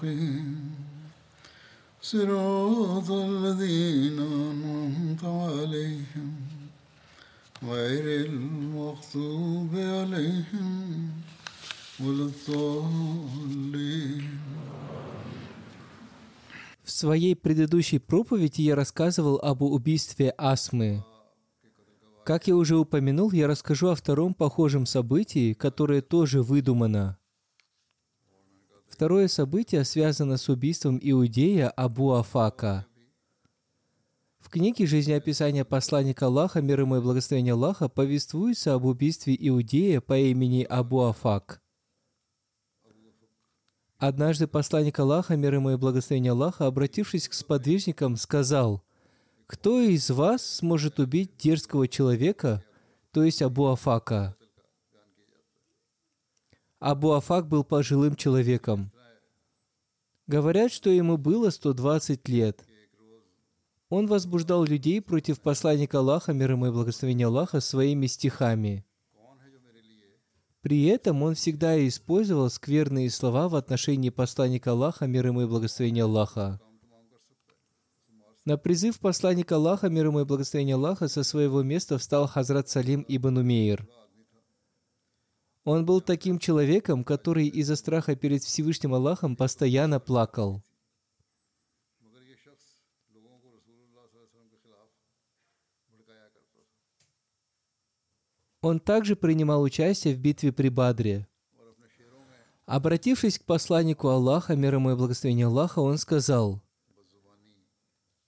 المستقيم صراط الذين أنعمت عليهم غير المغضوب عليهم ولا الضالين В своей предыдущей проповеди я рассказывал об убийстве Асмы. Как я уже упомянул, я расскажу о втором похожем событии, которое тоже выдумано. – Второе событие связано с убийством иудея Абу Афака. В книге «Жизнеописание посланника Аллаха, мир ему и благословение Аллаха» повествуется об убийстве иудея по имени Абу Афак. Однажды посланник Аллаха, мир ему и благословение Аллаха, обратившись к сподвижникам, сказал, «Кто из вас сможет убить дерзкого человека, то есть Абу Афака?» Абу Афак был пожилым человеком. Говорят, что ему было 120 лет. Он возбуждал людей против посланника Аллаха, мир ему и благословение Аллаха, своими стихами. При этом он всегда использовал скверные слова в отношении посланника Аллаха, мир ему и благословение Аллаха. На призыв посланника Аллаха, мир ему и благословение Аллаха, со своего места встал Хазрат Салим ибн Умейр. Он был таким человеком, который из-за страха перед Всевышним Аллахом постоянно плакал. Он также принимал участие в битве при Бадре. Обратившись к посланнику Аллаха, мир ему и благословение Аллаха, он сказал,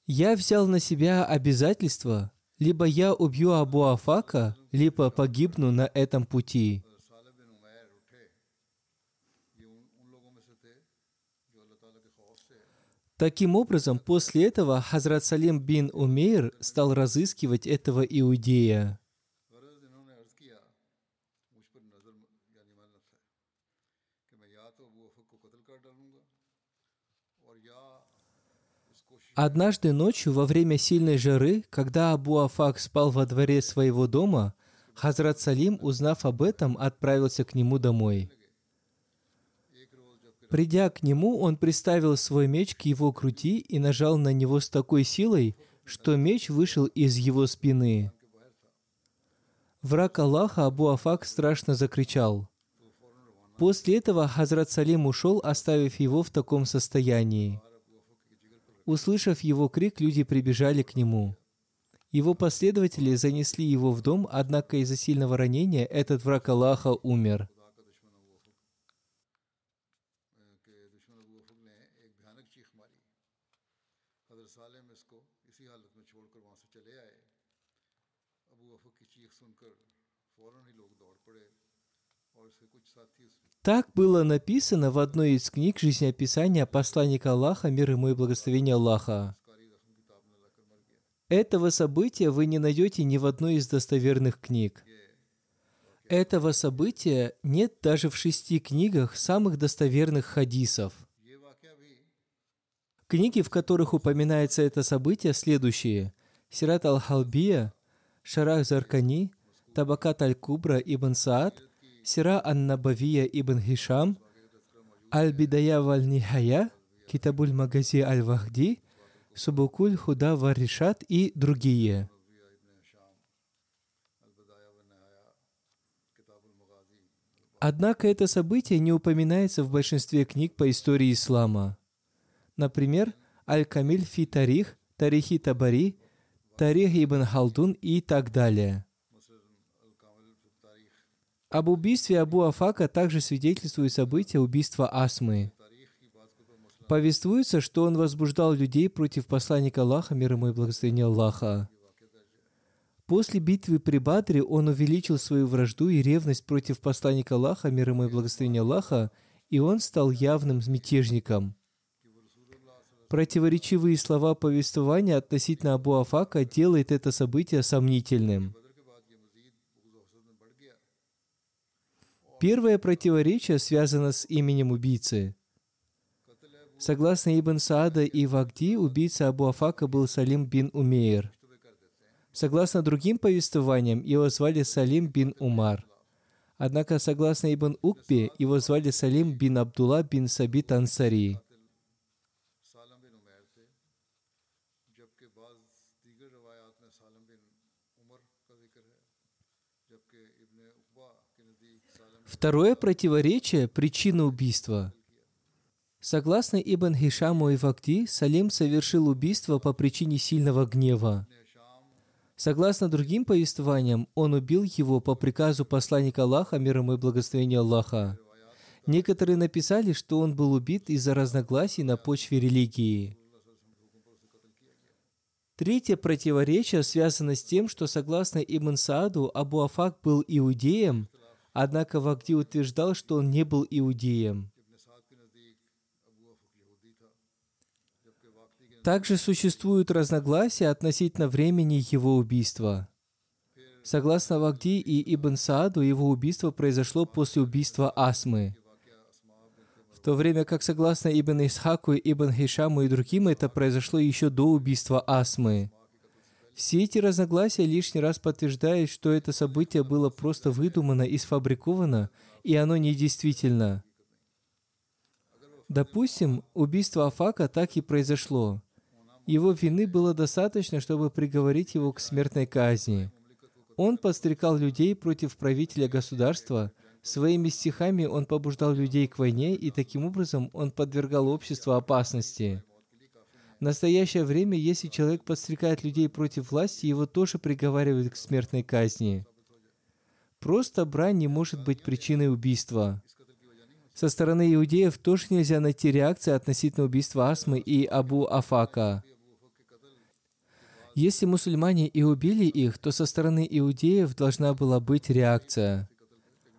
«Я взял на себя обязательство, либо я убью Абу Афака, либо погибну на этом пути». Таким образом, после этого Хазрат Салим бин Умейр стал разыскивать этого иудея. Однажды ночью во время сильной жары, когда Абу Афак спал во дворе своего дома, Хазрат Салим, узнав об этом, отправился к нему домой. Придя к нему, он приставил свой меч к его груди и нажал на него с такой силой, что меч вышел из его спины. Враг Аллаха Абу Афак страшно закричал. После этого Хазрат Салим ушел, оставив его в таком состоянии. Услышав его крик, люди прибежали к нему. Его последователи занесли его в дом, однако из-за сильного ранения этот враг Аллаха умер. Так было написано в одной из книг жизнеописания посланника Аллаха, мир ему и благословения Аллаха. Этого события вы не найдете ни в одной из достоверных книг. Этого события нет даже в шести книгах самых достоверных хадисов. Книги, в которых упоминается это событие, следующие. Сират аль-Халбия, Шарах Заркани, Табакат аль-Кубра ибн Саад – Сира Ан-Набавия ибн Хишам, Аль-Бидая валь Нихая, Китабуль Магази Аль-Вахди, Субукуль Худа Варишат и другие. Однако это событие не упоминается в большинстве книг по истории ислама. Например, Аль-Камиль фи Тарих, Тарихи Табари, Тарих ибн Халдун и так далее. Об убийстве Абу Афака также свидетельствует событие убийства Асмы. Повествуется, что он возбуждал людей против посланника Аллаха, мир ему и благословения Аллаха. После битвы при Бадре он увеличил свою вражду и ревность против посланника Аллаха, мир ему и благословения Аллаха, и он стал явным мятежником. Противоречивые слова повествования относительно Абу Афака делает это событие сомнительным. Первое противоречие связано с именем убийцы. Согласно Ибн Саада и Вагди, убийца Абу Афака был Салим бин Умейр. Согласно другим повествованиям, его звали Салим бин Умар. Однако, согласно Ибн Укбе, его звали Салим бин Абдулла бин Сабит Ансари. Второе противоречие – причина убийства. Согласно Ибн Хишаму и Вакди, Салим совершил убийство по причине сильного гнева. Согласно другим повествованиям, он убил его по приказу посланника Аллаха, мир ему и благословения Аллаха. Некоторые написали, что он был убит из-за разногласий на почве религии. Третье противоречие связано с тем, что согласно Ибн Сааду, Абу Афак был иудеем, однако Вагди утверждал, что он не был иудеем. Также существуют разногласия относительно времени его убийства. Согласно Вагди и Ибн Сааду, его убийство произошло после убийства Асмы. В то время как, согласно Ибн Исхаку, Ибн Хишаму и другим, это произошло еще до убийства Асмы. Все эти разногласия лишний раз подтверждают, что это событие было просто выдумано и сфабриковано, и оно недействительно. Допустим, убийство Афака так и произошло его вины было достаточно, чтобы приговорить его к смертной казни. Он подстрекал людей против правителя государства, своими стихами он побуждал людей к войне, и таким образом он подвергал общество опасности. В настоящее время, если человек подстрекает людей против власти, его тоже приговаривают к смертной казни. Просто брань не может быть причиной убийства. Со стороны иудеев тоже нельзя найти реакции относительно убийства Асмы и Абу Афака. Если мусульмане и убили их, то со стороны иудеев должна была быть реакция.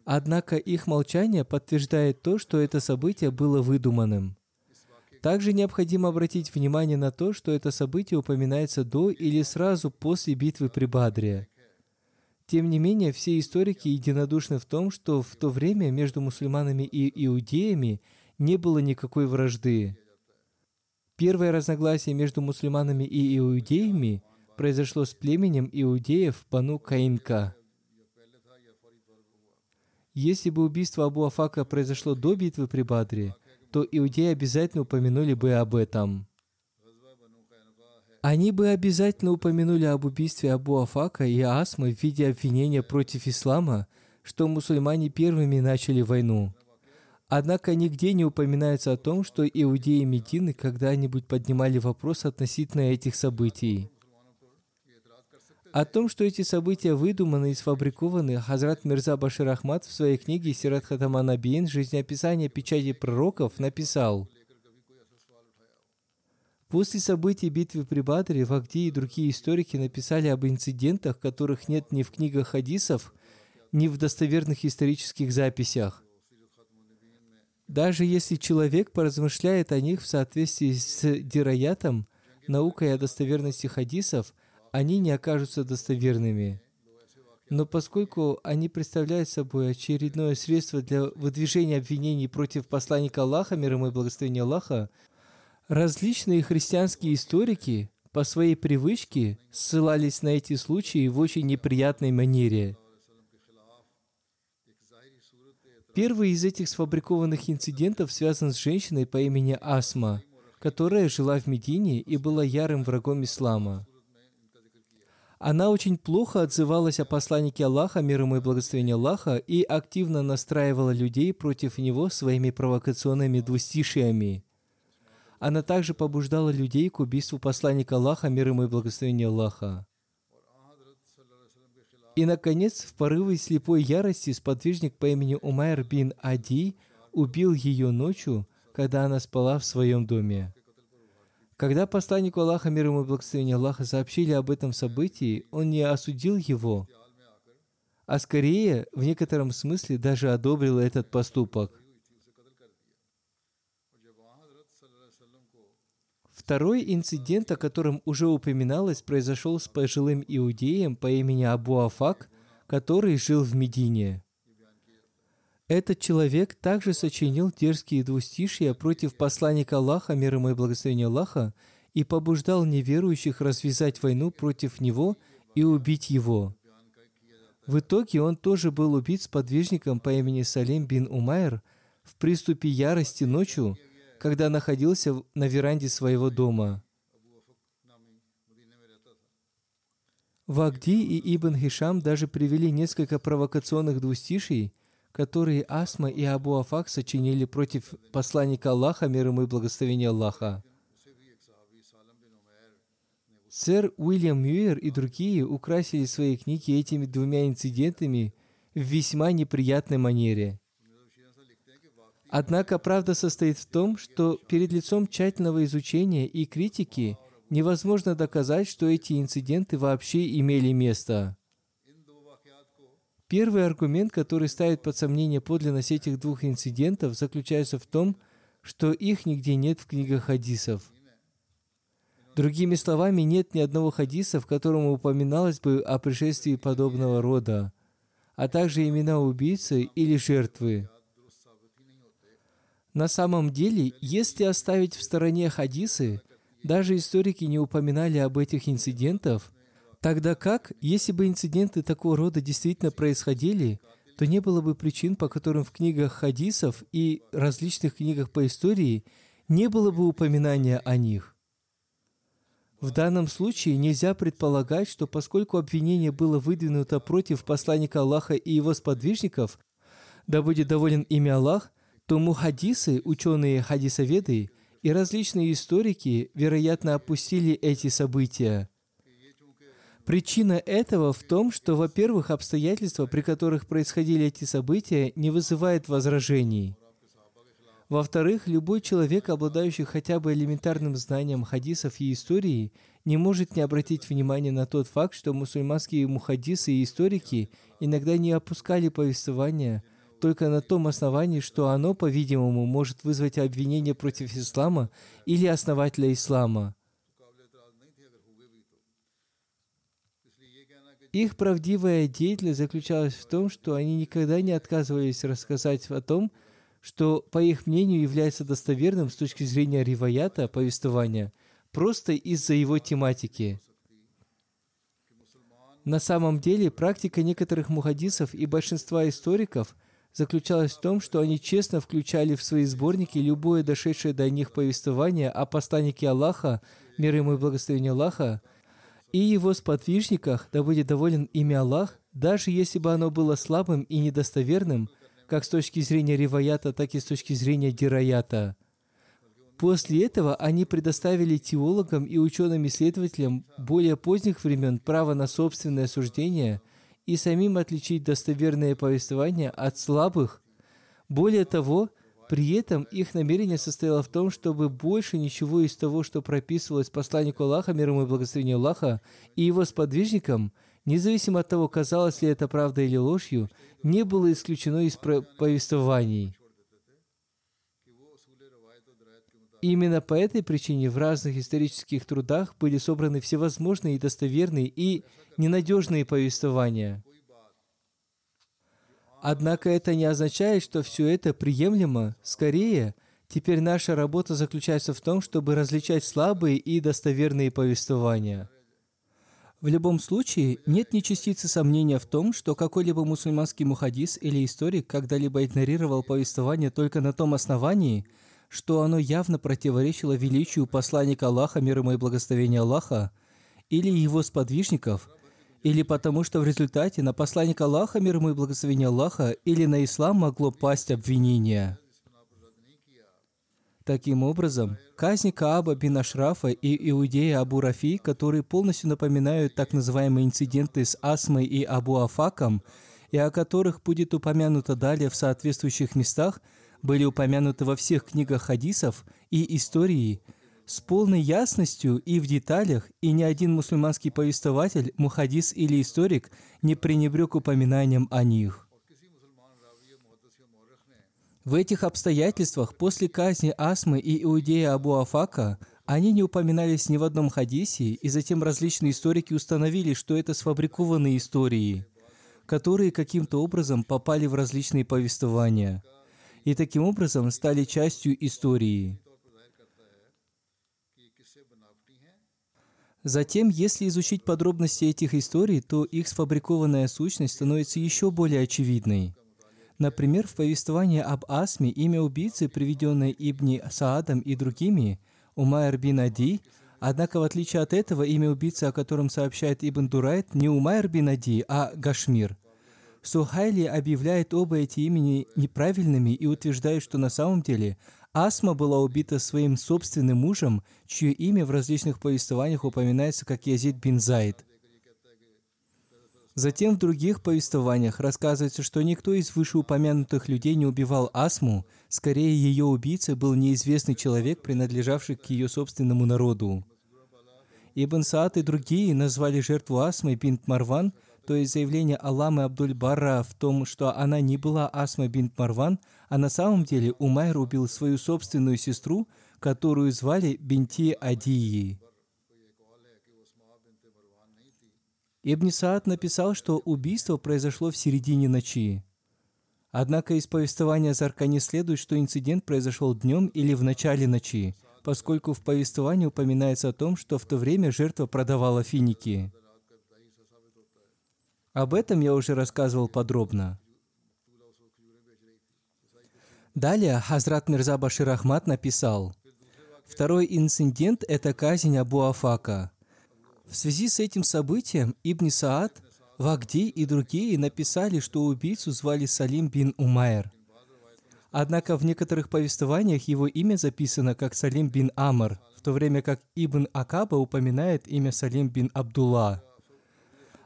Однако их молчание подтверждает то, что это событие было выдуманным. Также необходимо обратить внимание на то, что это событие упоминается до или сразу после битвы при Бадре. Тем не менее, все историки единодушны в том, что в то время между мусульманами и иудеями не было никакой вражды. Первое разногласие между мусульманами и иудеями произошло с племенем иудеев Бану Каинка. Если бы убийство Абу Афака произошло до битвы при Бадре, то иудеи обязательно упомянули бы об этом. Они бы обязательно упомянули об убийстве Абу Афака и Асмы в виде обвинения против ислама, что мусульмане первыми начали войну. Однако нигде не упоминается о том, что иудеи Медины когда-нибудь поднимали вопрос относительно этих событий. О том, что эти события выдуманы и сфабрикованы, Хазрат Мирза Башир Ахмад в своей книге «Сират Хатаман Абиин. Жизнеописание печати пророков» написал, После событий битвы при Бадре, Вагди и другие историки написали об инцидентах, которых нет ни в книгах хадисов, ни в достоверных исторических записях. Даже если человек поразмышляет о них в соответствии с дироятом, наукой о достоверности хадисов, они не окажутся достоверными. Но поскольку они представляют собой очередное средство для выдвижения обвинений против посланника Аллаха, мир ему и благословения Аллаха, различные христианские историки по своей привычке ссылались на эти случаи в очень неприятной манере – Первый из этих сфабрикованных инцидентов связан с женщиной по имени Асма, которая жила в Медине и была ярым врагом ислама. Она очень плохо отзывалась о посланнике Аллаха, мир ему и благословение Аллаха, и активно настраивала людей против него своими провокационными двустишиями. Она также побуждала людей к убийству посланника Аллаха, мир ему и благословение Аллаха. И, наконец, в порыве слепой ярости сподвижник по имени Умайр бин Ади убил ее ночью, когда она спала в своем доме. Когда посланнику Аллаха, мир ему и благословение Аллаха, сообщили об этом событии, он не осудил его, а скорее, в некотором смысле, даже одобрил этот поступок. Второй инцидент, о котором уже упоминалось, произошел с пожилым иудеем по имени Абу Афак, который жил в Медине. Этот человек также сочинил дерзкие двустишия против посланника Аллаха, мир ему и благословения Аллаха, и побуждал неверующих развязать войну против него и убить его. В итоге он тоже был убит с подвижником по имени Салим бин Умайр в приступе ярости ночью, когда находился на веранде своего дома. Вагди и Ибн Хишам даже привели несколько провокационных двустиший, которые Асма и Абу Афак сочинили против посланника Аллаха, мир ему и благословения Аллаха. Сэр Уильям Мюэр и другие украсили свои книги этими двумя инцидентами в весьма неприятной манере – Однако правда состоит в том, что перед лицом тщательного изучения и критики невозможно доказать, что эти инциденты вообще имели место. Первый аргумент, который ставит под сомнение подлинность этих двух инцидентов, заключается в том, что их нигде нет в книгах хадисов. Другими словами, нет ни одного хадиса, в котором упоминалось бы о пришествии подобного рода, а также имена убийцы или жертвы. На самом деле, если оставить в стороне хадисы, даже историки не упоминали об этих инцидентах, тогда как, если бы инциденты такого рода действительно происходили, то не было бы причин, по которым в книгах хадисов и различных книгах по истории не было бы упоминания о них. В данном случае нельзя предполагать, что поскольку обвинение было выдвинуто против посланника Аллаха и его сподвижников, да будет доволен имя Аллах, то мухадисы, ученые хадисоведы и различные историки, вероятно, опустили эти события. Причина этого в том, что, во-первых, обстоятельства, при которых происходили эти события, не вызывают возражений. Во-вторых, любой человек, обладающий хотя бы элементарным знанием хадисов и истории, не может не обратить внимания на тот факт, что мусульманские мухадисы и историки иногда не опускали повествования – только на том основании, что оно, по-видимому, может вызвать обвинение против ислама или основателя ислама. Их правдивая деятельность заключалась в том, что они никогда не отказывались рассказать о том, что, по их мнению, является достоверным с точки зрения риваята, повествования, просто из-за его тематики. На самом деле, практика некоторых мухадисов и большинства историков заключалась в том, что они честно включали в свои сборники любое дошедшее до них повествование о посланнике Аллаха, мир ему и благословение Аллаха, и его сподвижниках, да будет доволен ими Аллах, даже если бы оно было слабым и недостоверным, как с точки зрения риваята, так и с точки зрения дираята. После этого они предоставили теологам и ученым-исследователям более поздних времен право на собственное суждение – и самим отличить достоверное повествование от слабых. Более того, при этом их намерение состояло в том, чтобы больше ничего из того, что прописывалось посланнику Аллаха, мир ему и благословению Аллаха, и его сподвижникам, независимо от того, казалось ли это правдой или ложью, не было исключено из повествований. Именно по этой причине в разных исторических трудах были собраны всевозможные достоверные и ненадежные повествования. Однако это не означает, что все это приемлемо. Скорее, теперь наша работа заключается в том, чтобы различать слабые и достоверные повествования. В любом случае, нет ни частицы сомнения в том, что какой-либо мусульманский мухадис или историк когда-либо игнорировал повествование только на том основании, что оно явно противоречило величию посланника Аллаха, мир ему и благословения Аллаха, или его сподвижников – или потому что в результате на посланника Аллаха, мир ему и благословение Аллаха, или на ислам могло пасть обвинение. Таким образом, казни Кааба бин Ашрафа и иудея Абу Рафи, которые полностью напоминают так называемые инциденты с Асмой и Абу Афаком, и о которых будет упомянуто далее в соответствующих местах, были упомянуты во всех книгах хадисов и истории с полной ясностью и в деталях, и ни один мусульманский повествователь, мухадис или историк не пренебрег упоминанием о них. В этих обстоятельствах после казни Асмы и Иудея Абу Афака они не упоминались ни в одном хадисе, и затем различные историки установили, что это сфабрикованные истории, которые каким-то образом попали в различные повествования, и таким образом стали частью истории. Затем, если изучить подробности этих историй, то их сфабрикованная сущность становится еще более очевидной – Например, в повествовании об Асме имя убийцы, приведенное Ибни Саадом и другими, Умайр бин Ади, однако в отличие от этого имя убийцы, о котором сообщает Ибн Дурайт, не Умайр бин Ади, а Гашмир. Сухайли объявляет оба эти имени неправильными и утверждает, что на самом деле Асма была убита своим собственным мужем, чье имя в различных повествованиях упоминается как Язид бин Зайд – Затем в других повествованиях рассказывается, что никто из вышеупомянутых людей не убивал Асму, скорее ее убийцей был неизвестный человек, принадлежавший к ее собственному народу. Ибн Саад и другие назвали жертву Асмы бинт Марван, то есть заявление Алламы Абдуль-Барра в том, что она не была Асма бинт Марван, а на самом деле Умайр убил свою собственную сестру, которую звали Бинти Адии. Ибн Саад написал, что убийство произошло в середине ночи. Однако из повествования Заркани следует, что инцидент произошел днем или в начале ночи, поскольку в повествовании упоминается о том, что в то время жертва продавала финики. Об этом я уже рассказывал подробно. Далее Хазрат Мирза Башир Ахмад написал, «Второй инцидент – это казнь Абу Афака. В связи с этим событием Ибн Саад, Вагди и другие написали, что убийцу звали Салим бин Умайр. Однако в некоторых повествованиях его имя записано как Салим бин Амр, в то время как Ибн Акаба упоминает имя Салим бин Абдулла.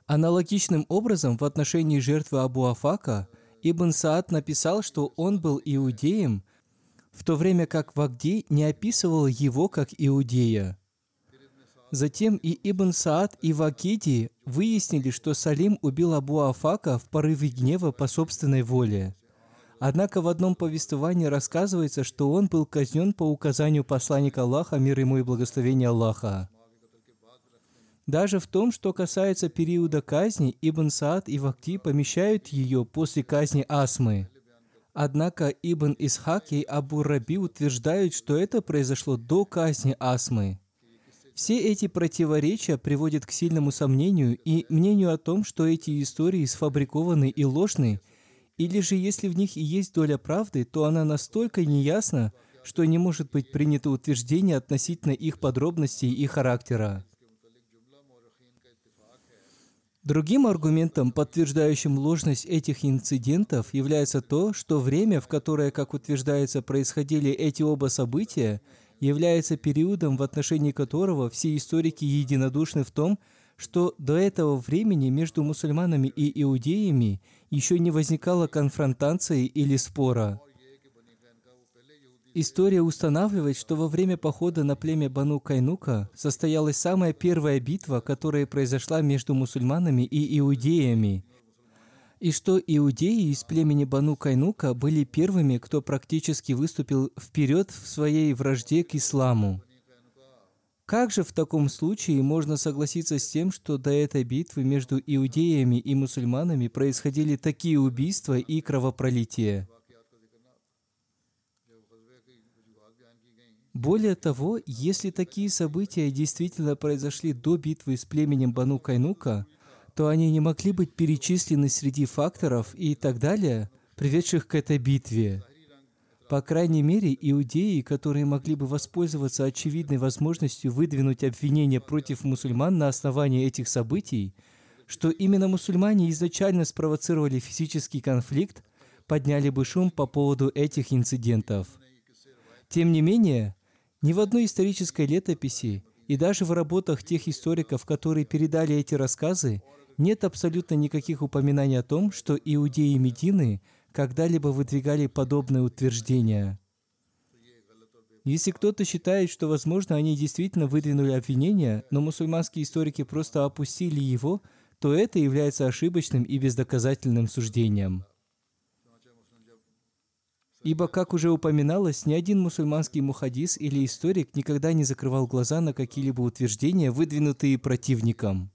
Аналогичным образом в отношении жертвы Абу Афака Ибн Саад написал, что он был иудеем, в то время как Вагди не описывал его как иудея. Затем и Ибн Саад, и Вакиди выяснили, что Салим убил Абу Афака в порыве гнева по собственной воле. Однако в одном повествовании рассказывается, что он был казнен по указанию посланника Аллаха, мир ему и благословения Аллаха. Даже в том, что касается периода казни, Ибн Саад и Вакти помещают ее после казни Асмы. Однако Ибн Исхак и Абу Раби утверждают, что это произошло до казни Асмы. Все эти противоречия приводят к сильному сомнению и мнению о том, что эти истории сфабрикованы и ложны, или же если в них и есть доля правды, то она настолько неясна, что не может быть принято утверждение относительно их подробностей и характера. Другим аргументом, подтверждающим ложность этих инцидентов, является то, что время, в которое, как утверждается, происходили эти оба события, является периодом, в отношении которого все историки единодушны в том, что до этого времени между мусульманами и иудеями еще не возникала конфронтации или спора. История устанавливает, что во время похода на племя Бану Кайнука состоялась самая первая битва, которая произошла между мусульманами и иудеями – и что иудеи из племени Бану Кайнука были первыми, кто практически выступил вперед в своей вражде к исламу. Как же в таком случае можно согласиться с тем, что до этой битвы между иудеями и мусульманами происходили такие убийства и кровопролития? Более того, если такие события действительно произошли до битвы с племенем Бану Кайнука – то они не могли быть перечислены среди факторов и так далее, приведших к этой битве. По крайней мере, иудеи, которые могли бы воспользоваться очевидной возможностью выдвинуть обвинения против мусульман на основании этих событий, что именно мусульмане изначально спровоцировали физический конфликт, подняли бы шум по поводу этих инцидентов. Тем не менее, ни в одной исторической летописи и даже в работах тех историков, которые передали эти рассказы, нет абсолютно никаких упоминаний о том, что иудеи Медины когда-либо выдвигали подобные утверждения. Если кто-то считает, что, возможно, они действительно выдвинули обвинения, но мусульманские историки просто опустили его, то это является ошибочным и бездоказательным суждением. Ибо, как уже упоминалось, ни один мусульманский мухадис или историк никогда не закрывал глаза на какие-либо утверждения, выдвинутые противником.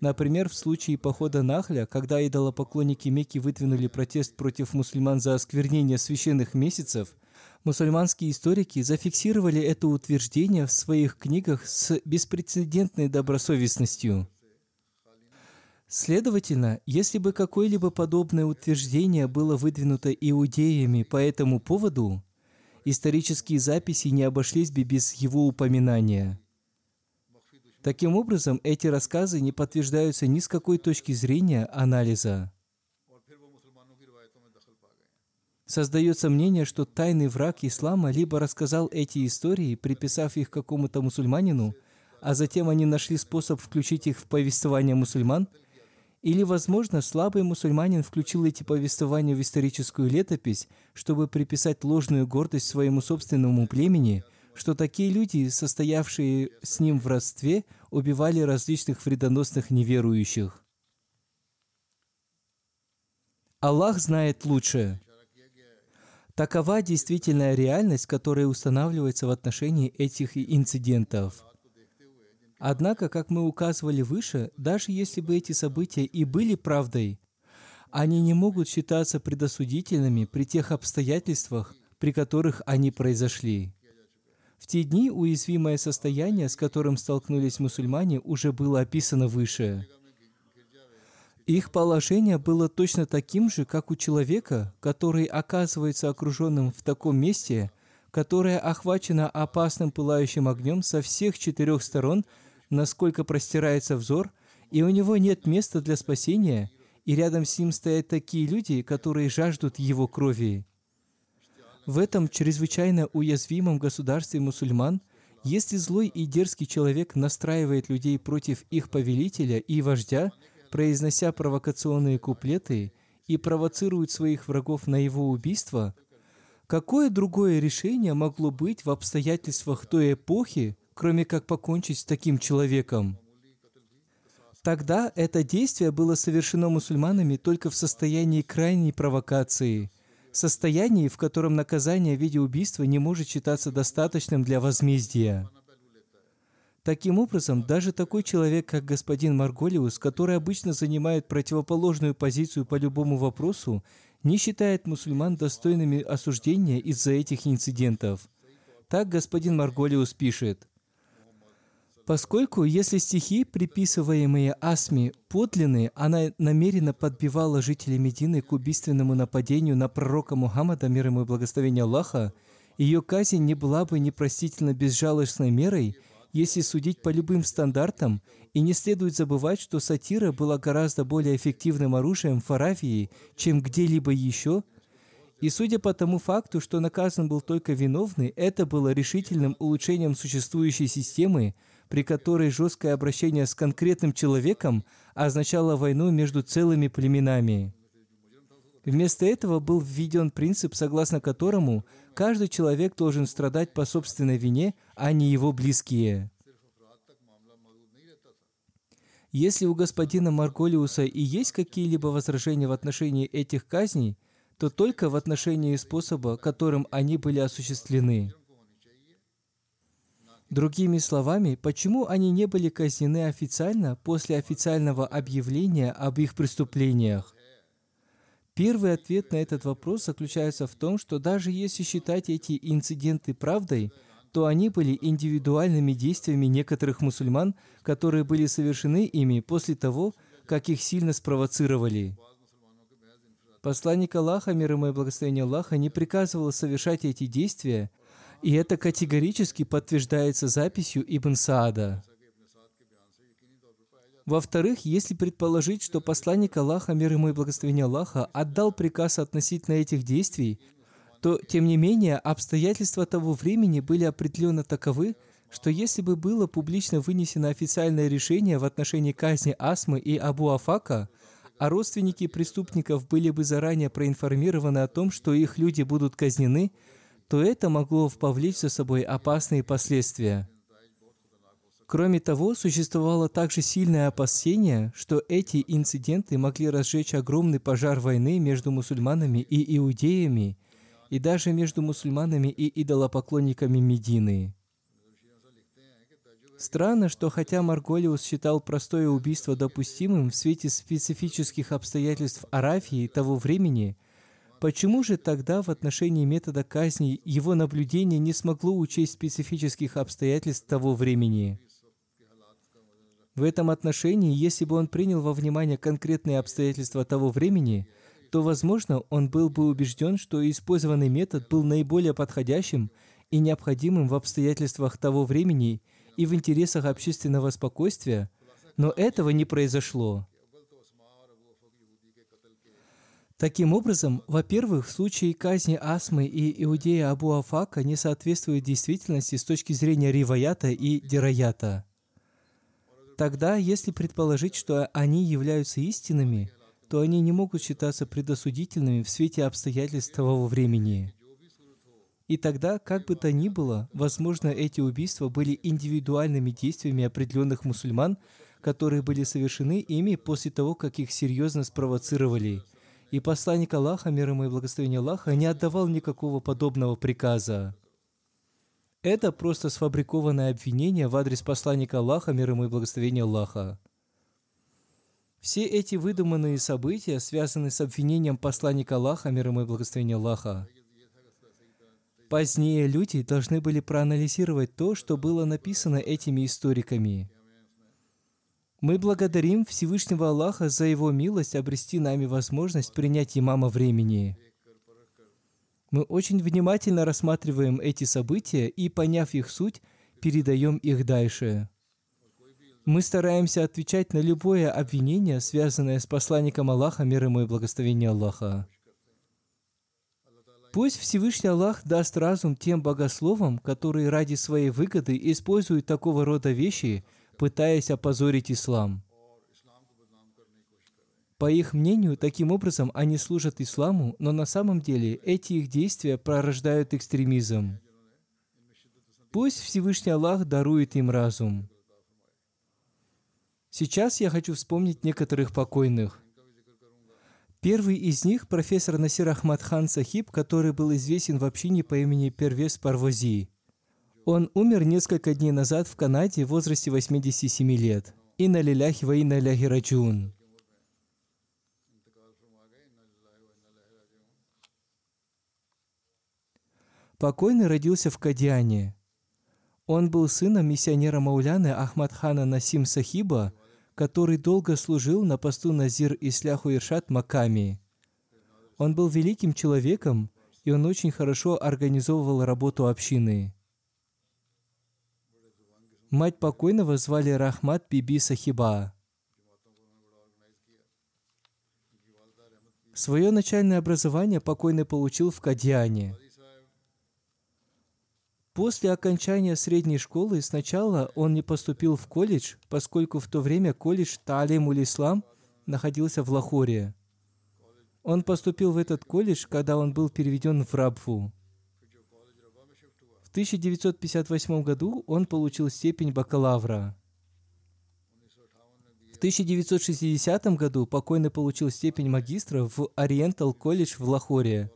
Например, в случае похода Нахля, когда идолопоклонники Мекки выдвинули протест против мусульман за осквернение священных месяцев – Мусульманские историки зафиксировали это утверждение в своих книгах с беспрецедентной добросовестностью. Следовательно, если бы какое-либо подобное утверждение было выдвинуто иудеями по этому поводу, исторические записи не обошлись бы без его упоминания. Таким образом, эти рассказы не подтверждаются ни с какой точки зрения анализа. Создается мнение, что тайный враг ислама либо рассказал эти истории, приписав их какому-то мусульманину, а затем они нашли способ включить их в повествование мусульман, или, возможно, слабый мусульманин включил эти повествования в историческую летопись, чтобы приписать ложную гордость своему собственному племени, что такие люди, состоявшие с ним в родстве, убивали различных вредоносных неверующих. Аллах знает лучше. Такова действительная реальность, которая устанавливается в отношении этих инцидентов. Однако, как мы указывали выше, даже если бы эти события и были правдой, они не могут считаться предосудительными при тех обстоятельствах, при которых они произошли. В те дни уязвимое состояние, с которым столкнулись мусульмане, уже было описано выше. Их положение было точно таким же, как у человека, который оказывается окруженным в таком месте, которое охвачено опасным пылающим огнем со всех четырех сторон, насколько простирается взор, и у него нет места для спасения, и рядом с ним стоят такие люди, которые жаждут его крови. В этом чрезвычайно уязвимом государстве мусульман, если злой и дерзкий человек настраивает людей против их повелителя и вождя – произнося провокационные куплеты и провоцирует своих врагов на его убийство, какое другое решение могло быть в обстоятельствах той эпохи, кроме как покончить с таким человеком? Тогда это действие было совершено мусульманами только в состоянии крайней провокации, состоянии, в котором наказание в виде убийства не может считаться достаточным для возмездия. Таким образом, даже такой человек, как господин Марголиус, который обычно занимает противоположную позицию по любому вопросу, не считает мусульман достойными осуждения из-за этих инцидентов. Так господин Марголиус пишет. Поскольку, если стихи, приписываемые Асми, подлинные, она намеренно подбивала жителей Медины к убийственному нападению на пророка Мухаммада, мир ему и благословение Аллаха, ее казнь не была бы непростительно безжалостной мерой – если судить по любым стандартам, и не следует забывать, что сатира была гораздо более эффективным оружием в Аравии, чем где-либо еще, и судя по тому факту, что наказан был только виновный, это было решительным улучшением существующей системы, при которой жесткое обращение с конкретным человеком означало войну между целыми племенами. Вместо этого был введен принцип, согласно которому каждый человек должен страдать по собственной вине, а не его близкие. Если у господина Марголиуса и есть какие-либо возражения в отношении этих казней, то только в отношении способа, которым они были осуществлены. Другими словами, почему они не были казнены официально после официального объявления об их преступлениях? Первый ответ на этот вопрос заключается в том, что даже если считать эти инциденты правдой, то они были индивидуальными действиями некоторых мусульман, которые были совершены ими после того, как их сильно спровоцировали. Посланник Аллаха, мир ему и благословение Аллаха, не приказывал совершать эти действия, и это категорически подтверждается записью Ибн Саада. Во-вторых, если предположить, что посланник Аллаха, мир ему и благословение Аллаха, отдал приказ относительно этих действий, то, тем не менее, обстоятельства того времени были определенно таковы, что если бы было публично вынесено официальное решение в отношении казни Асмы и Абу Афака, а родственники преступников были бы заранее проинформированы о том, что их люди будут казнены, то это могло повлечь за собой опасные последствия. Кроме того, существовало также сильное опасение, что эти инциденты могли разжечь огромный пожар войны между мусульманами и иудеями, и даже между мусульманами и идолопоклонниками Медины. Странно, что хотя Марголиус считал простое убийство допустимым в свете специфических обстоятельств Арафии того времени, почему же тогда в отношении метода казни его наблюдение не смогло учесть специфических обстоятельств того времени? В этом отношении, если бы он принял во внимание конкретные обстоятельства того времени, то, возможно, он был бы убежден, что использованный метод был наиболее подходящим и необходимым в обстоятельствах того времени и в интересах общественного спокойствия, но этого не произошло. Таким образом, во-первых, в случае казни Асмы и Иудея Абу Афака не соответствует действительности с точки зрения риваята и дираята – Тогда, если предположить, что они являются истинными, то они не могут считаться предосудительными в свете обстоятельств того времени. И тогда, как бы то ни было, возможно, эти убийства были индивидуальными действиями определенных мусульман, которые были совершены ими после того, как их серьезно спровоцировали. И посланник Аллаха, мир ему и благословение Аллаха, не отдавал никакого подобного приказа. Это просто сфабрикованное обвинение в адрес посланника Аллаха, мир ему и благословение Аллаха. Все эти выдуманные события связаны с обвинением посланника Аллаха, мир ему и благословение Аллаха. Позднее люди должны были проанализировать то, что было написано этими историками. Мы благодарим Всевышнего Аллаха за Его милость обрести нами возможность принять имама времени – мы очень внимательно рассматриваем эти события и, поняв их суть, передаем их дальше. Мы стараемся отвечать на любое обвинение, связанное с посланником Аллаха, мир ему и благословение Аллаха. Пусть Всевышний Аллах даст разум тем богословам, которые ради своей выгоды используют такого рода вещи, пытаясь опозорить ислам. По их мнению, таким образом они служат исламу, но на самом деле эти их действия порождают экстремизм. Пусть Всевышний Аллах дарует им разум. Сейчас я хочу вспомнить некоторых покойных. Первый из них – профессор Насир Ахмад Хан Сахиб, который был известен в общине по имени Первес Парвози. Он умер несколько дней назад в Канаде в возрасте 87 лет. Инна лиляхи ва инна ляхи раджун. Покойный родился в Кадиане. Он был сыном миссионера Мауляны Ахмадхана Насим Сахиба, который долго служил на посту Назир Исляху Иршат Маками. Он был великим человеком, и он очень хорошо организовывал работу общины. Мать покойного звали Рахмат Биби Сахиба. Свое начальное образование покойный получил в Кадиане – После окончания средней школы сначала он не поступил в колледж, поскольку в то время колледж Талим Ислам находился в Лахоре. Он поступил в этот колледж, когда он был переведен в Рабфу. В 1958 году он получил степень бакалавра. В 1960 году покойный получил степень магистра в Ориентал колледж в Лахоре.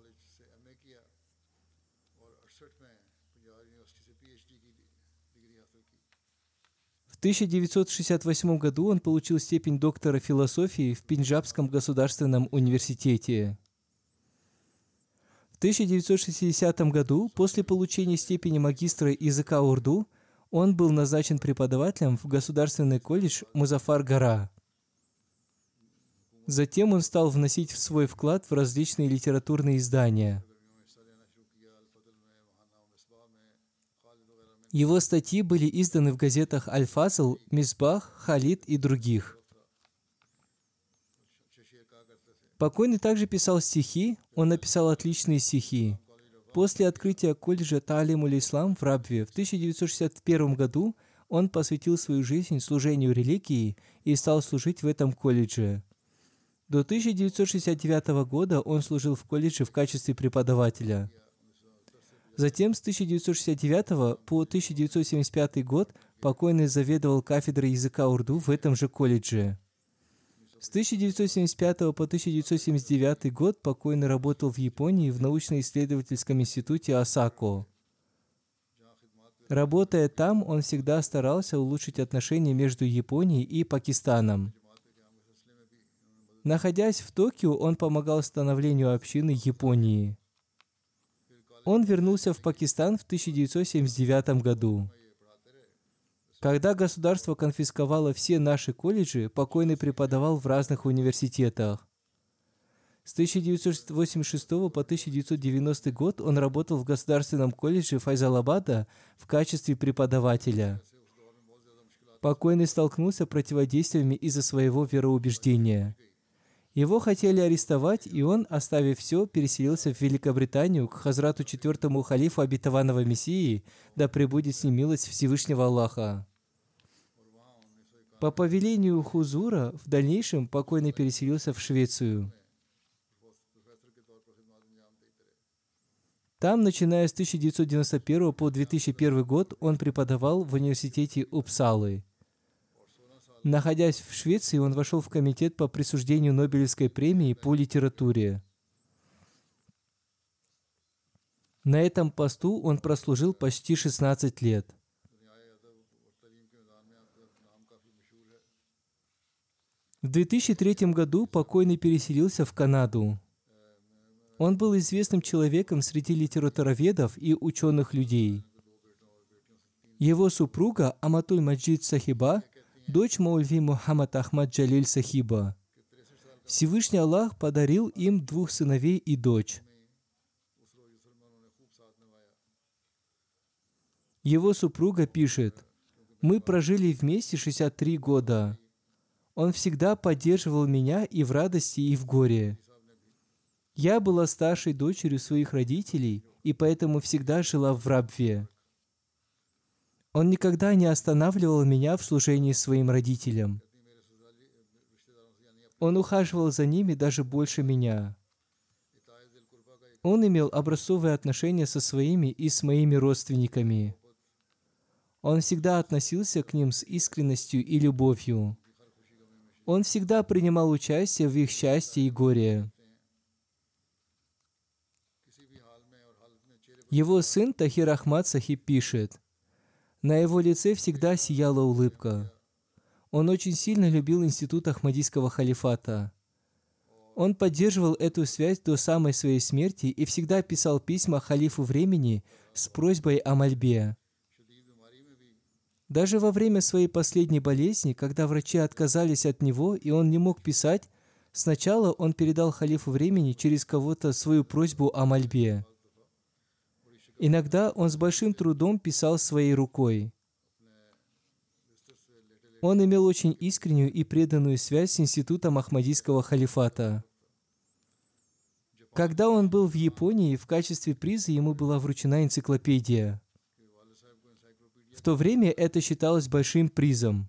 В 1968 году он получил степень доктора философии в Пенджабском государственном университете. В 1960 году, после получения степени магистра языка урду, он был назначен преподавателем в Государственный колледж Музафар-Гара. Затем он стал вносить свой вклад в различные литературные издания – Его статьи были изданы в газетах «Аль-Фазл», «Мисбах», «Халид» и других. Покойный также писал стихи, он написал отличные стихи. После открытия колледжа Талимуль Ислам в Рабве в 1961 году он посвятил свою жизнь служению религии и стал служить в этом колледже. До 1969 года он служил в колледже в качестве преподавателя. Затем с 1969 по 1975 год покойный заведовал кафедрой языка урду в этом же колледже. С 1975 по 1979 год покойный работал в Японии в научно-исследовательском институте Осако. Работая там, он всегда старался улучшить отношения между Японией и Пакистаном. Находясь в Токио, он помогал становлению общины Японии. Он вернулся в Пакистан в 1979 году. Когда государство конфисковало все наши колледжи, покойный преподавал в разных университетах. С 1986 по 1990 год он работал в Государственном колледже Файзалабада в качестве преподавателя. Покойный столкнулся с противодействиями из-за своего вероубеждения. Его хотели арестовать, и он, оставив все, переселился в Великобританию к Хазрату четвертому халифу обетованного Мессии, да пребудет с ним милость Всевышнего Аллаха. По повелению Хузура в дальнейшем покойный переселился в Швецию. Там, начиная с 1991 по 2001 год, он преподавал в университете Упсалы. Находясь в Швеции, он вошел в комитет по присуждению Нобелевской премии по литературе. На этом посту он прослужил почти 16 лет. 2003 году покойный переселился в Канаду. Он был известным человеком среди литературоведов и ученых людей. Его супруга Аматуль Маджид Сахиба, дочь Маульви Мухаммад Ахмад Джалиль Сахиба. Всевышний Аллах подарил им двух сыновей и дочь. Его супруга пишет, «Мы прожили вместе 63 года. Он всегда поддерживал меня и в радости, и в горе. Я была старшей дочерью своих родителей и поэтому всегда жила в рабве. Он никогда не останавливал меня в служении своим родителям. Он ухаживал за ними даже больше меня. Он имел образцовые отношения со своими и с моими родственниками. Он всегда относился к ним с искренностью и любовью. Он всегда принимал участие в их счастье и горе. Его сын Тахир Ахмад Сахиб пишет, «На его лице всегда сияла улыбка. Он очень сильно любил институт Ахмадийского халифата. Он поддерживал эту связь до самой своей смерти и всегда писал письма халифу времени с просьбой о мольбе. Даже во время своей последней болезни, когда врачи отказались от него и он не мог писать, сначала он передал халифу времени через кого-то свою просьбу о мольбе. Иногда он с большим трудом писал своей рукой. Он имел очень искреннюю и преданную связь с институтом Ахмадийского халифата. Когда он был в Японии, в качестве приза ему была вручена энциклопедия. В то время это считалось большим призом.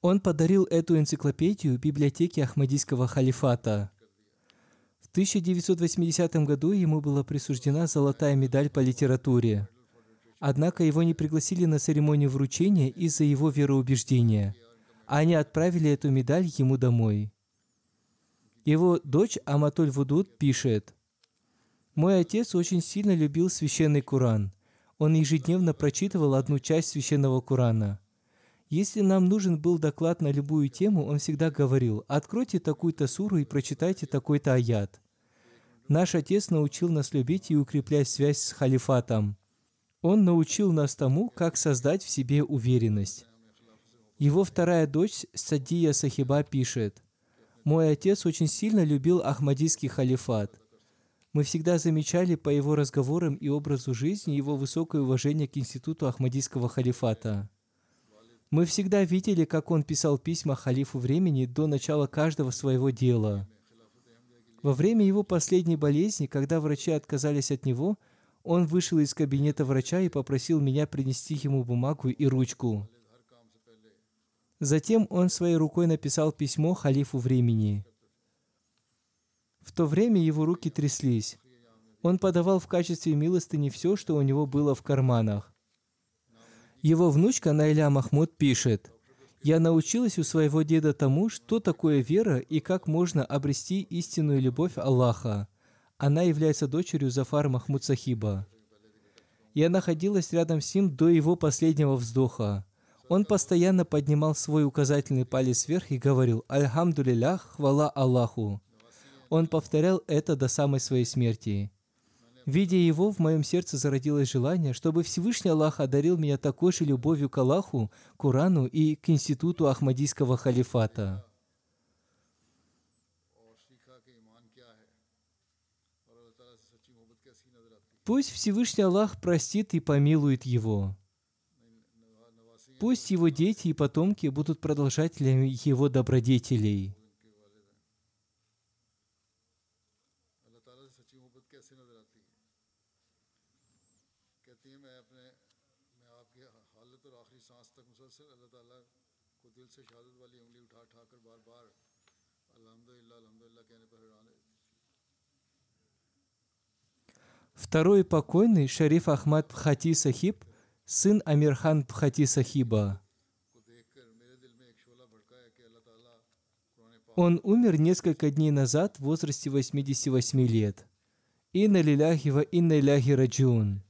Он подарил эту энциклопедию библиотеке Ахмадийского халифата. В 1980 году ему была присуждена золотая медаль по литературе. Однако его не пригласили на церемонию вручения из-за его вероубеждения. Они отправили эту медаль ему домой. Его дочь Аматуль Вудуд пишет, «Мой отец очень сильно любил священный Куран. Он ежедневно прочитывал одну часть священного Корана. Если нам нужен был доклад на любую тему, он всегда говорил, «Откройте такую-то суру и прочитайте такой-то аят». Наш отец научил нас любить и укреплять связь с халифатом. Он научил нас тому, как создать в себе уверенность. Его вторая дочь Садия Сахиба пишет, «Мой отец очень сильно любил Ахмадийский халифат. Мы всегда замечали по его разговорам и образу жизни его высокое уважение к институту Ахмадийского халифата. Мы всегда видели, как он писал письма халифу времени до начала каждого своего дела. Во время его последней болезни, когда врачи отказались от него, он вышел из кабинета врача и попросил меня принести ему бумагу и ручку. Затем он своей рукой написал письмо халифу времени. В то время его руки тряслись. Он подавал в качестве милостыни все, что у него было в карманах. Его внучка Найля Махмуд пишет, «Я научилась у своего деда тому, что такое вера и как можно обрести истинную любовь Аллаха. Она является дочерью Зафара Махмуд Сахиба. Я находилась рядом с ним до его последнего вздоха. Он постоянно поднимал свой указательный палец вверх и говорил «Альхамдулиллах, хвала Аллаху». Он повторял это до самой своей смерти. Видя его, в моем сердце зародилось желание, чтобы Всевышний Аллах одарил меня такой же любовью к Аллаху, Курану и к институту Ахмадийского халифата. Пусть Всевышний Аллах простит и помилует его. Пусть его дети и потомки будут продолжателями его добродетелей. Второй покойный Шариф Ахмад Бхати Сахиб, сын Амирхан Бхати Сахиба. Он умер несколько дней назад в возрасте 88 лет. Инна лиляхи ва инна иляхи раджун.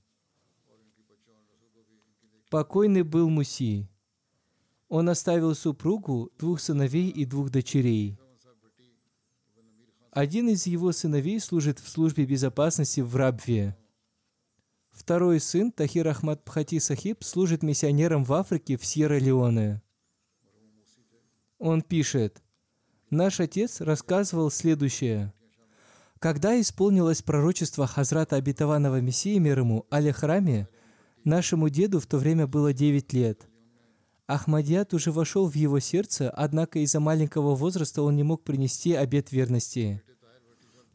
Покойный был Муси. Он оставил супругу, двух сыновей и двух дочерей. Один из его сыновей служит в службе безопасности в Рабве. Второй сын, Тахир Ахмад Пхати Сахиб, служит миссионером в Африке в Сьерра-Леоне. Он пишет, «Наш отец рассказывал следующее. Когда исполнилось пророчество Хазрата Обетованного Мессии мир ему, Аля-Храме, нашему деду в то время было 9 лет – Ахмадият уже вошел в его сердце, однако из-за маленького возраста он не мог принести обет верности.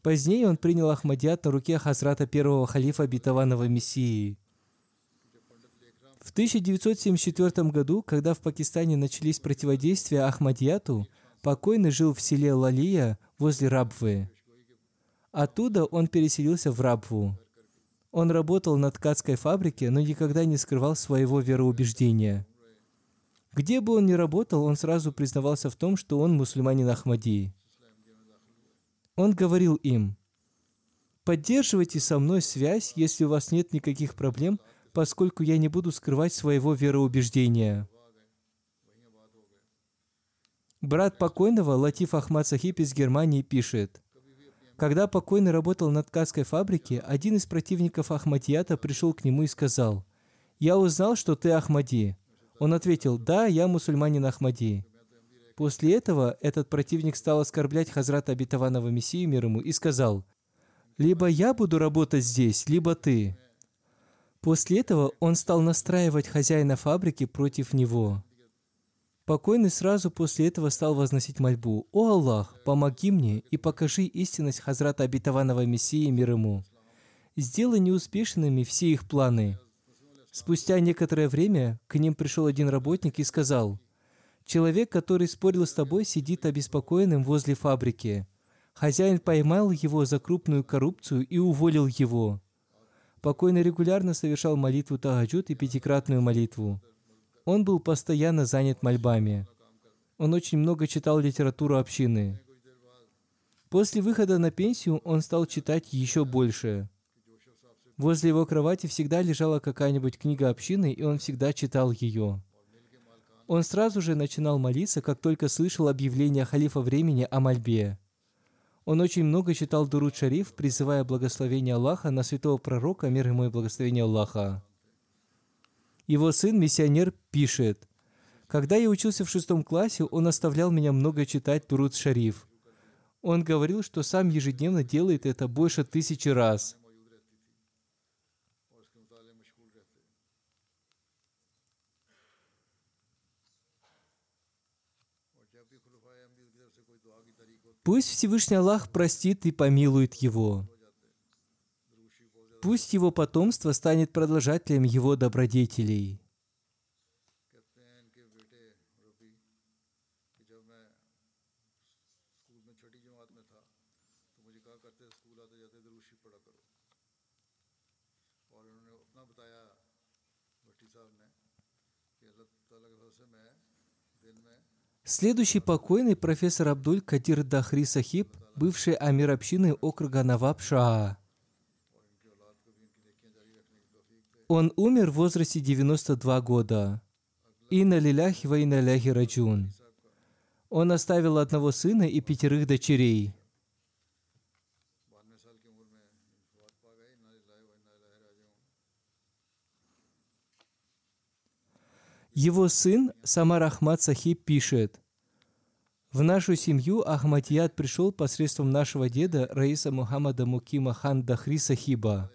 Позднее он принял Ахмадият на руке Хазрата первого халифа обетованного Мессии. В 1974 году, когда в Пакистане начались противодействия Ахмадияту, покойный жил в селе Лалия возле Рабвы. Оттуда он переселился в Рабву. Он работал на ткацкой фабрике, но никогда не скрывал своего вероубеждения – где бы он ни работал, он сразу признавался в том, что он мусульманин Ахмади. Он говорил им, «Поддерживайте со мной связь, если у вас нет никаких проблем, поскольку я не буду скрывать своего вероубеждения». Брат покойного Латиф Ахмад Сахиб из Германии пишет, когда покойный работал на ткацкой фабрике, один из противников Ахмадията пришел к нему и сказал, «Я узнал, что ты Ахмади. Он ответил, да, я мусульманин Ахмади. После этого этот противник стал оскорблять Хазрата обетованного Мессию мир ему и сказал, «Либо я буду работать здесь, либо ты». После этого он стал настраивать хозяина фабрики против него. Покойный сразу после этого стал возносить мольбу, «О Аллах, помоги мне и покажи истинность Хазрата обетованного Мессии мир ему. Сделай неуспешными все их планы». Спустя некоторое время к ним пришел один работник и сказал, «Человек, который спорил с тобой, сидит обеспокоенным возле фабрики. Хозяин поймал его за крупную коррупцию и уволил его». Покойный регулярно совершал молитву Тагаджуд и пятикратную молитву. Он был постоянно занят мольбами. Он очень много читал литературу общины. После выхода на пенсию он стал читать еще больше. Возле его кровати всегда лежала какая-нибудь книга общины, и он всегда читал ее. Он сразу же начинал молиться, как только слышал объявление халифа времени о мольбе. Он очень много читал Дуруд Шариф, призывая благословение Аллаха на святого пророка, мир ему и благословение Аллаха. Его сын, миссионер, пишет, «Когда я учился в шестом классе, он оставлял меня много читать Дуруд Шариф. Он говорил, что сам ежедневно делает это больше тысячи раз – Пусть Всевышний Аллах простит и помилует его. Пусть его потомство станет продолжателем его добродетелей. Следующий покойный профессор Абдуль Кадир Дахри Сахиб, бывший амир общины округа Навабшаа. Он умер в возрасте 92 года. Инна лиляхи ва инна ляхи раджун. Он оставил одного сына и пятерых дочерей. Его сын Самар Ахмад Сахиб пишет, «В нашу семью Ахмадият пришел посредством нашего деда Раиса Мухаммада Мукима хан Дахри Сахиба.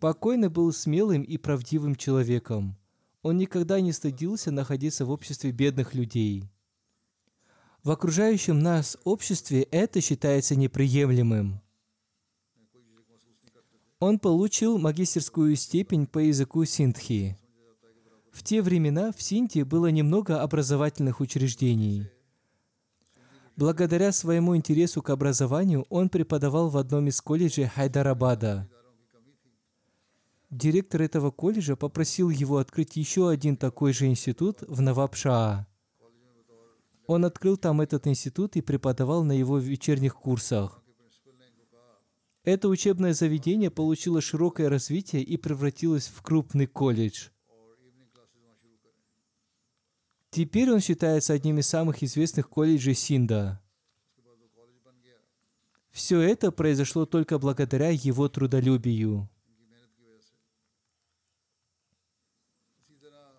Покойный был смелым и правдивым человеком. Он никогда не стыдился находиться в обществе бедных людей. В окружающем нас обществе это считается неприемлемым. Он получил магистерскую степень по языку синдхи. В те времена в Синте было немного образовательных учреждений. Благодаря своему интересу к образованию он преподавал в одном из колледжей Хайдарабада. Директор этого колледжа попросил его открыть еще один такой же институт в Навабшаа. Он открыл там этот институт и преподавал на его вечерних курсах. Это учебное заведение получило широкое развитие и превратилось в крупный колледж. Теперь он считается одним из самых известных колледжей Синда. Все это произошло только благодаря его трудолюбию.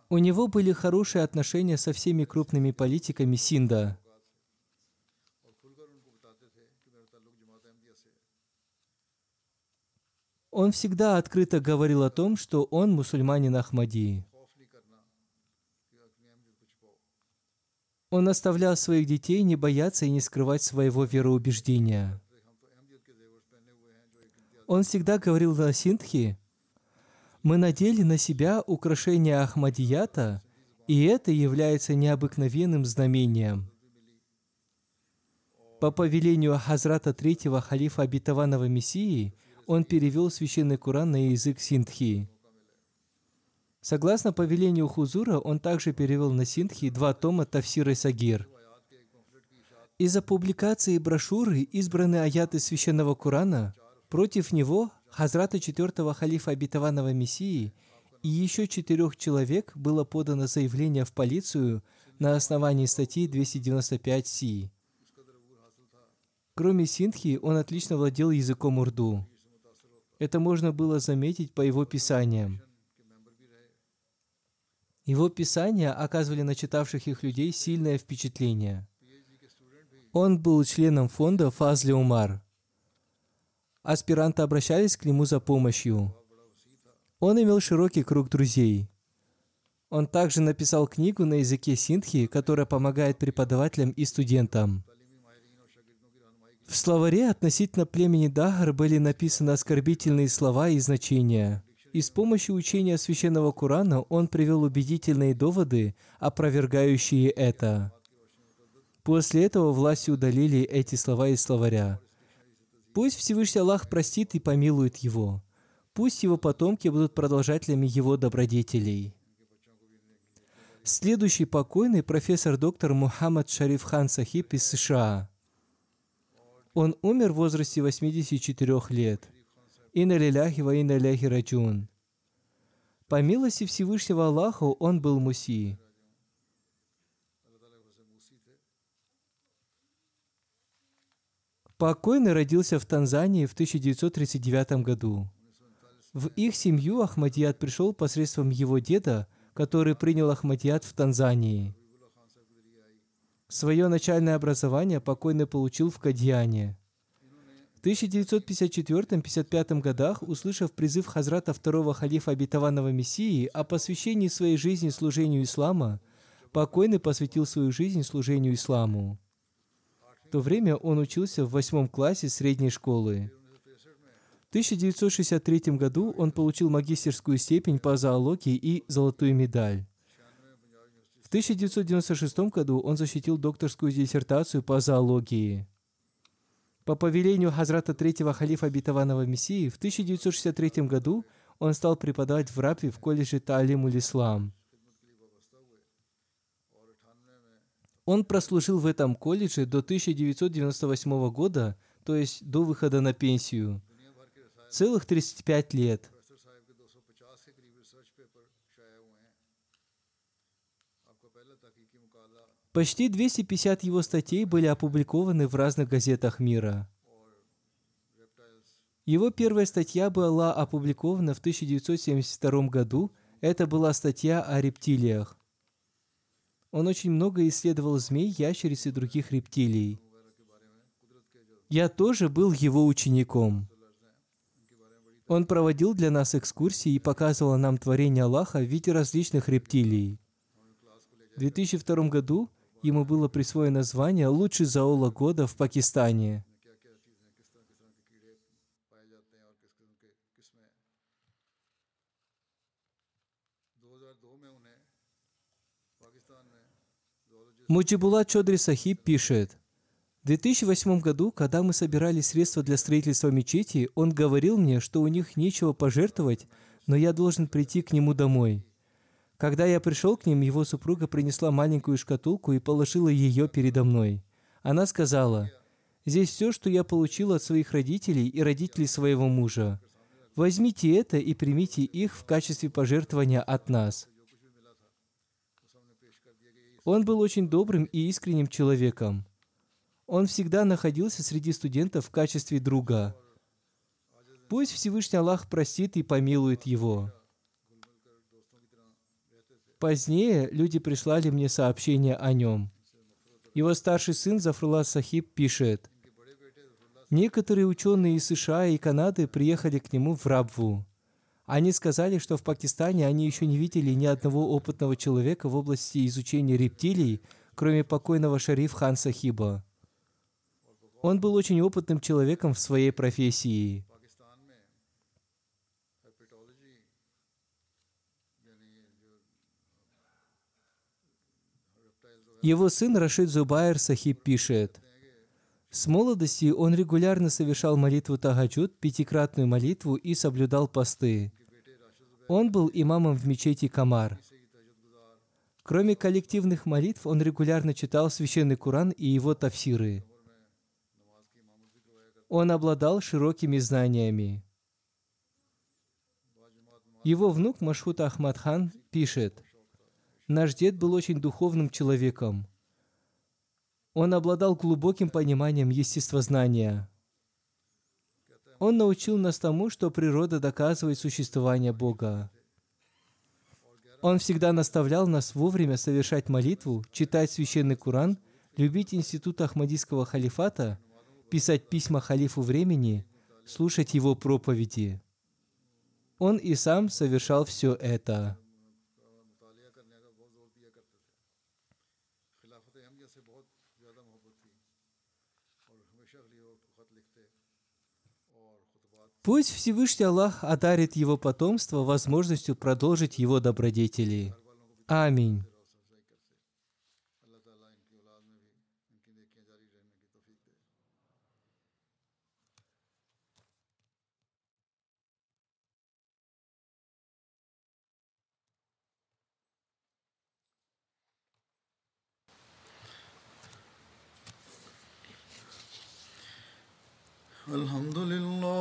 У него были хорошие отношения со всеми крупными политиками Синда. Он всегда открыто говорил о том, что он мусульманин Ахмадии. Он оставлял своих детей не бояться и не скрывать своего вероубеждения. Он всегда говорил на Синдхи, «Мы надели на себя украшение Ахмадията, и это является необыкновенным знамением». По повелению Хазрата третьего халифа обетованного Мессии, он перевел священный Куран на язык Синдхи. Согласно повелению Хузура, он также перевел на синдхи два тома Тавсира Сагир. Из-за публикации брошюры избраны аяты священного Курана, против него Хазрата четвертого халифа обетованного Мессии и еще четырех человек было подано заявление в полицию на основании статьи 295 Си. Кроме синдхи, он отлично владел языком урду. Это можно было заметить по его писаниям. Его писания оказывали на читавших их людей сильное впечатление. Он был членом фонда Фазли Умар. Аспиранты обращались к нему за помощью. Он имел широкий круг друзей. Он также написал книгу на языке синдхи, которая помогает преподавателям и студентам. В словаре относительно племени Дагар были написаны оскорбительные слова и значения. И с помощью учения священного Корана он привел убедительные доводы, опровергающие это. После этого власти удалили эти слова из словаря. Пусть Всевышний Аллах простит и помилует его. Пусть его потомки будут продолжателями его добродетелей. Следующий покойный профессор доктор Мухаммад Шариф Хан Сахиб из США. Он умер в возрасте 84 лет. Инна лиляхи ва инна ляхи раджун. По милости Всевышнего Аллаха он был муси. Покойный родился в Танзании в 1939 году. В их семью Ахмадият пришел посредством его деда, который принял Ахмадият в Танзании. Свое начальное образование покойный получил в Кадьяне. В 1954-55 годах, услышав призыв Хазрата второго халифа обетованного Мессии о посвящении своей жизни служению ислама, покойный посвятил свою жизнь служению исламу. В то время он учился в восьмом классе средней школы. В 1963 году он получил магистерскую степень по зоологии и золотую медаль. В 1996 году он защитил докторскую диссертацию по зоологии. По повелению Хазрата Третьего халифа обетованного Мессии в 1963 году он стал преподавать в Рабе в колледже Таалимуль Ислам. Он прослужил в этом колледже до 1998 года, то есть до выхода на пенсию, целых 35 лет. Почти 250 его статей были опубликованы в разных газетах мира. Его первая статья была опубликована в 1972 году. Это была статья о рептилиях. Он очень много исследовал змей, ящериц и других рептилий. Я тоже был его учеником. Он проводил для нас экскурсии и показывал нам творение Аллаха в виде различных рептилий. В 2002 году Ему было присвоено звание «Лучший зоолог года в Пакистане». Муджибула Чодри Сахиб пишет, в 2008 году, когда мы собирали средства для строительства мечети, он говорил мне, что у них нечего пожертвовать, но я должен прийти к нему домой. Когда я пришел к ним, его супруга принесла маленькую шкатулку и положила ее передо мной. Она сказала, «Здесь все, что я получила от своих родителей и родителей своего мужа. Возьмите это и примите их в качестве пожертвования от нас». Он был очень добрым и искренним человеком. Он всегда находился среди студентов в качестве друга. Пусть Всевышний Аллах простит и помилует его. Позднее люди прислали мне сообщение о нем. Его старший сын Зафрулlah Сахиб пишет, Некоторые ученые из США и Канады приехали к нему в Рабву. Они сказали, что в Пакистане они еще не видели ни одного опытного человека в области изучения рептилий, кроме покойного шариф Хан Сахиба. Он был очень опытным человеком в своей профессии. Его сын Рашид Зубайр Сахиб пишет, «С молодости он регулярно совершал молитву Тагаджуд, пятикратную молитву и соблюдал посты. Он был имамом в мечети Камар. Кроме коллективных молитв, он регулярно читал священный Куран и его тафсиры. Он обладал широкими знаниями. Его внук Машхут Ахмад хан пишет, «Наш дед был очень духовным человеком. Он обладал глубоким пониманием естествознания. Он научил нас тому, что природа доказывает существование Бога. Он всегда наставлял нас вовремя совершать молитву, читать священный Куран, любить институт Ахмадийского халифата, писать письма халифу времени, слушать его проповеди. Он и сам совершал все это. Пусть Всевышний Аллах одарит его потомство возможностью продолжить его добродетели. Аминь. الحمد لله